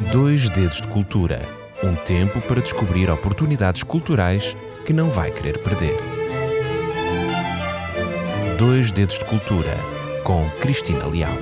Dois Dedos de Cultura um tempo para descobrir oportunidades culturais que não vai querer perder. Dois Dedos de Cultura com Cristina Leal.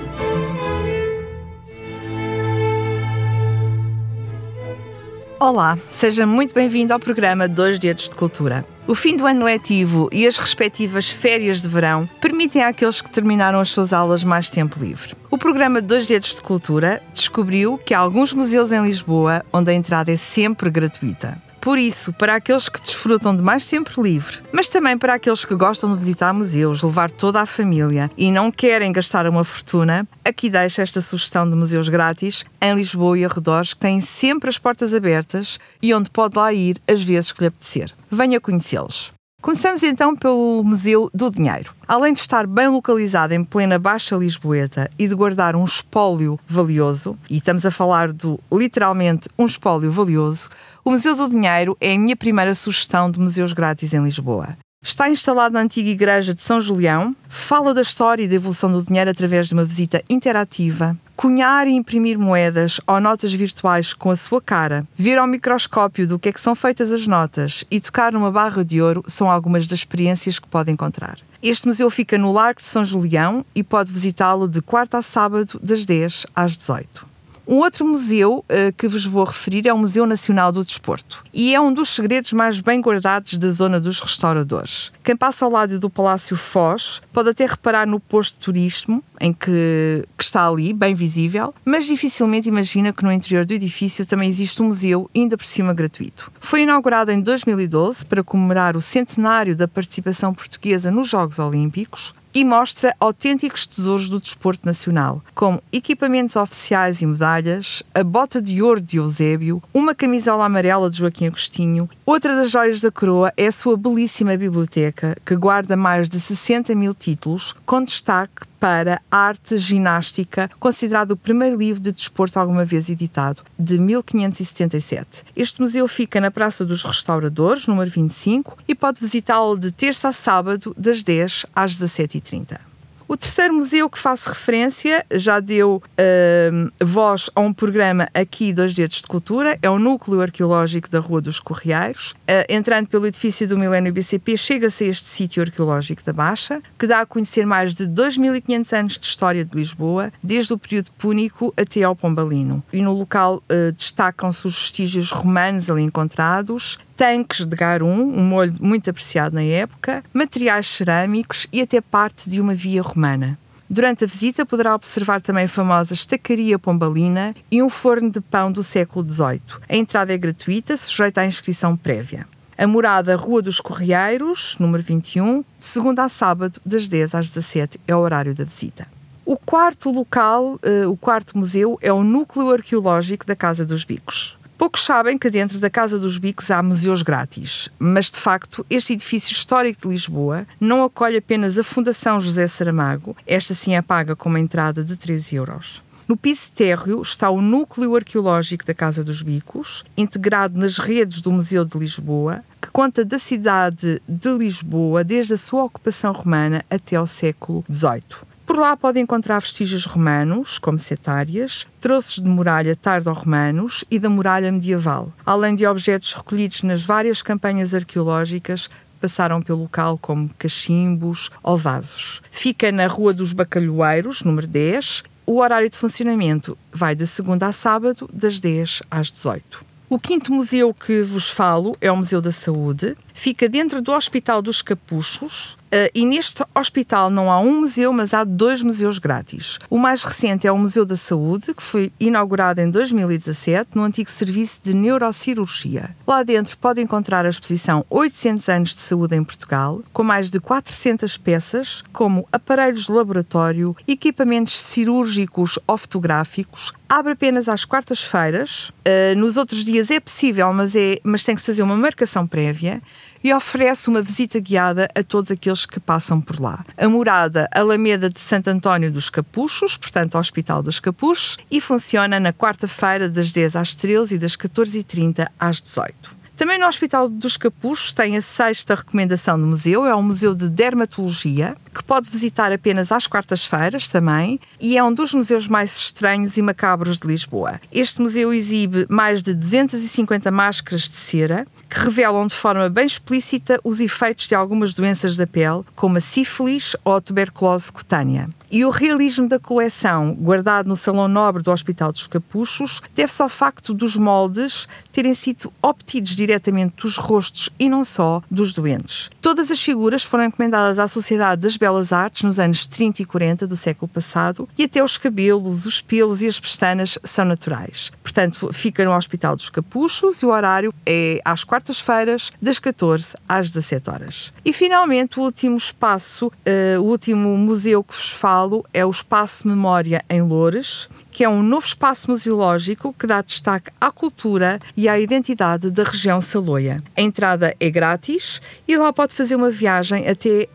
Olá, seja muito bem-vindo ao programa Dois Dedos de Cultura. O fim do ano letivo e as respectivas férias de verão permitem àqueles que terminaram as suas aulas mais tempo livre. O programa Dois Dedos de Cultura descobriu que há alguns museus em Lisboa onde a entrada é sempre gratuita. Por isso, para aqueles que desfrutam de mais tempo livre, mas também para aqueles que gostam de visitar museus, levar toda a família e não querem gastar uma fortuna, aqui deixo esta sugestão de museus grátis em Lisboa e arredores que têm sempre as portas abertas e onde pode lá ir as vezes que lhe apetecer. Venha conhecê-los. Começamos então pelo Museu do Dinheiro. Além de estar bem localizado em plena Baixa Lisboeta e de guardar um espólio valioso, e estamos a falar do literalmente um espólio valioso, o Museu do Dinheiro é a minha primeira sugestão de museus grátis em Lisboa. Está instalado na antiga igreja de São Julião, fala da história e da evolução do dinheiro através de uma visita interativa, cunhar e imprimir moedas ou notas virtuais com a sua cara, ver ao microscópio do que é que são feitas as notas e tocar numa barra de ouro são algumas das experiências que pode encontrar. Este museu fica no Largo de São Julião e pode visitá-lo de quarta a sábado, das 10 às 18. Um outro museu uh, que vos vou referir é o Museu Nacional do Desporto e é um dos segredos mais bem guardados da zona dos restauradores. Quem passa ao lado do Palácio Foz pode até reparar no posto de turismo em que, que, está ali, bem visível, mas dificilmente imagina que no interior do edifício também existe um museu, ainda por cima gratuito. Foi inaugurado em 2012 para comemorar o centenário da participação portuguesa nos Jogos Olímpicos e mostra autênticos tesouros do desporto nacional, como equipamentos oficiais e medalhas, a bota de ouro de Eusébio, uma camisola amarela de Joaquim Agostinho. Outra das joias da coroa é a sua belíssima biblioteca, que guarda mais de 60 mil títulos, com destaque para Arte Ginástica, considerado o primeiro livro de desporto alguma vez editado, de 1577. Este museu fica na Praça dos Restauradores, número 25, e pode visitá-lo de terça a sábado, das 10 às 17h30. O terceiro museu que faço referência já deu uh, voz a um programa aqui Dois Dedos de Cultura, é o Núcleo Arqueológico da Rua dos Correeiros. Uh, entrando pelo edifício do Milênio BCP, chega-se a este sítio arqueológico da Baixa, que dá a conhecer mais de 2.500 anos de história de Lisboa, desde o período púnico até ao Pombalino. E no local uh, destacam-se os vestígios romanos ali encontrados, tanques de garum, um molho muito apreciado na época, materiais cerâmicos e até parte de uma via romana. Durante a visita poderá observar também a famosa estacaria pombalina e um forno de pão do século XVIII. A entrada é gratuita, sujeita à inscrição prévia. A morada Rua dos Correieiros, número 21, de segunda a sábado, das 10 às 17, é o horário da visita. O quarto local, uh, o quarto museu, é o Núcleo Arqueológico da Casa dos Bicos. Poucos sabem que dentro da Casa dos Bicos há museus grátis, mas de facto este edifício histórico de Lisboa não acolhe apenas a Fundação José Saramago, esta sim é paga com uma entrada de 13 euros. No piso térreo está o núcleo arqueológico da Casa dos Bicos, integrado nas redes do Museu de Lisboa, que conta da cidade de Lisboa desde a sua ocupação romana até ao século XVIII. Por lá pode encontrar vestígios romanos, como setárias, troços de muralha tardo-romanos e da muralha medieval, além de objetos recolhidos nas várias campanhas arqueológicas passaram pelo local como cachimbos ou vasos. Fica na Rua dos Bacalhoeiros, número 10. O horário de funcionamento vai de segunda a sábado, das 10 às 18. O quinto museu que vos falo é o Museu da Saúde. Fica dentro do Hospital dos Capuchos, Uh, e neste hospital não há um museu, mas há dois museus grátis. O mais recente é o Museu da Saúde, que foi inaugurado em 2017 no antigo Serviço de Neurocirurgia. Lá dentro pode encontrar a exposição 800 anos de saúde em Portugal, com mais de 400 peças, como aparelhos de laboratório, equipamentos cirúrgicos ou fotográficos. Abre apenas às quartas-feiras. Uh, nos outros dias é possível, mas, é, mas tem que se fazer uma marcação prévia e oferece uma visita guiada a todos aqueles que passam por lá. A morada Alameda de Santo António dos Capuchos, portanto, Hospital dos Capuchos, e funciona na quarta-feira das 10 às 13 e das 14h30 às 18 também no Hospital dos Capuchos tem a sexta recomendação do museu, é o Museu de Dermatologia, que pode visitar apenas às quartas-feiras também, e é um dos museus mais estranhos e macabros de Lisboa. Este museu exibe mais de 250 máscaras de cera que revelam de forma bem explícita os efeitos de algumas doenças da pele, como a sífilis ou a tuberculose cutânea. E o realismo da coleção, guardado no Salão Nobre do Hospital dos Capuchos, deve-se ao facto dos moldes terem sido obtidos diretamente dos rostos e não só dos doentes. Todas as figuras foram encomendadas à Sociedade das Artes nos anos 30 e 40 do século passado e até os cabelos, os pelos e as pestanas são naturais. Portanto, fica no Hospital dos Capuchos e o horário é às quartas-feiras, das 14 às 17 horas. E finalmente, o último espaço, uh, o último museu que vos falo é o Espaço Memória em Loures, que é um novo espaço museológico que dá destaque à cultura e à identidade da região Saloia. A entrada é grátis e lá pode fazer uma viagem até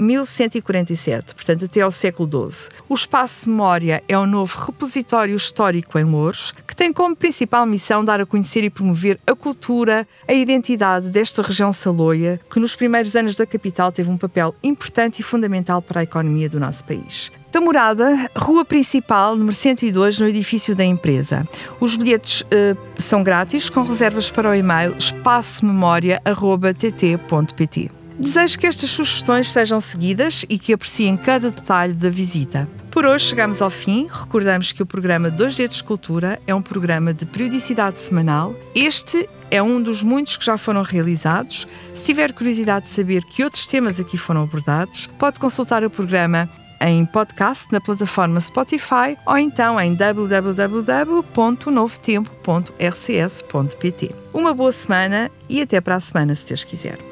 1147, portanto até ao século XII. O Espaço Memória é um novo repositório histórico em Louros, que tem como principal missão dar a conhecer e promover a cultura, a identidade desta região Saloia, que nos primeiros anos da capital teve um papel importante e fundamental para a economia do nosso país. Da morada, rua principal, número 102, no edifício da empresa. Os bilhetes uh, são grátis, com reservas para o e-mail espaçomemoria.tt.pt. Desejo que estas sugestões sejam seguidas e que apreciem cada detalhe da visita. Por hoje chegamos ao fim. Recordamos que o programa Dois Dedos de Cultura é um programa de periodicidade semanal. Este é um dos muitos que já foram realizados. Se tiver curiosidade de saber que outros temas aqui foram abordados, pode consultar o programa em podcast na plataforma Spotify ou então em www.novotempo.rcs.pt. Uma boa semana e até para a semana, se Deus quiser.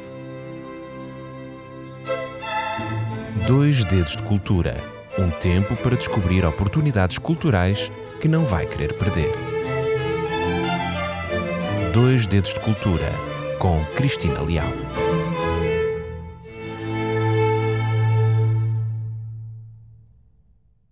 Dois Dedos de Cultura um tempo para descobrir oportunidades culturais que não vai querer perder. Dois Dedos de Cultura com Cristina Leal.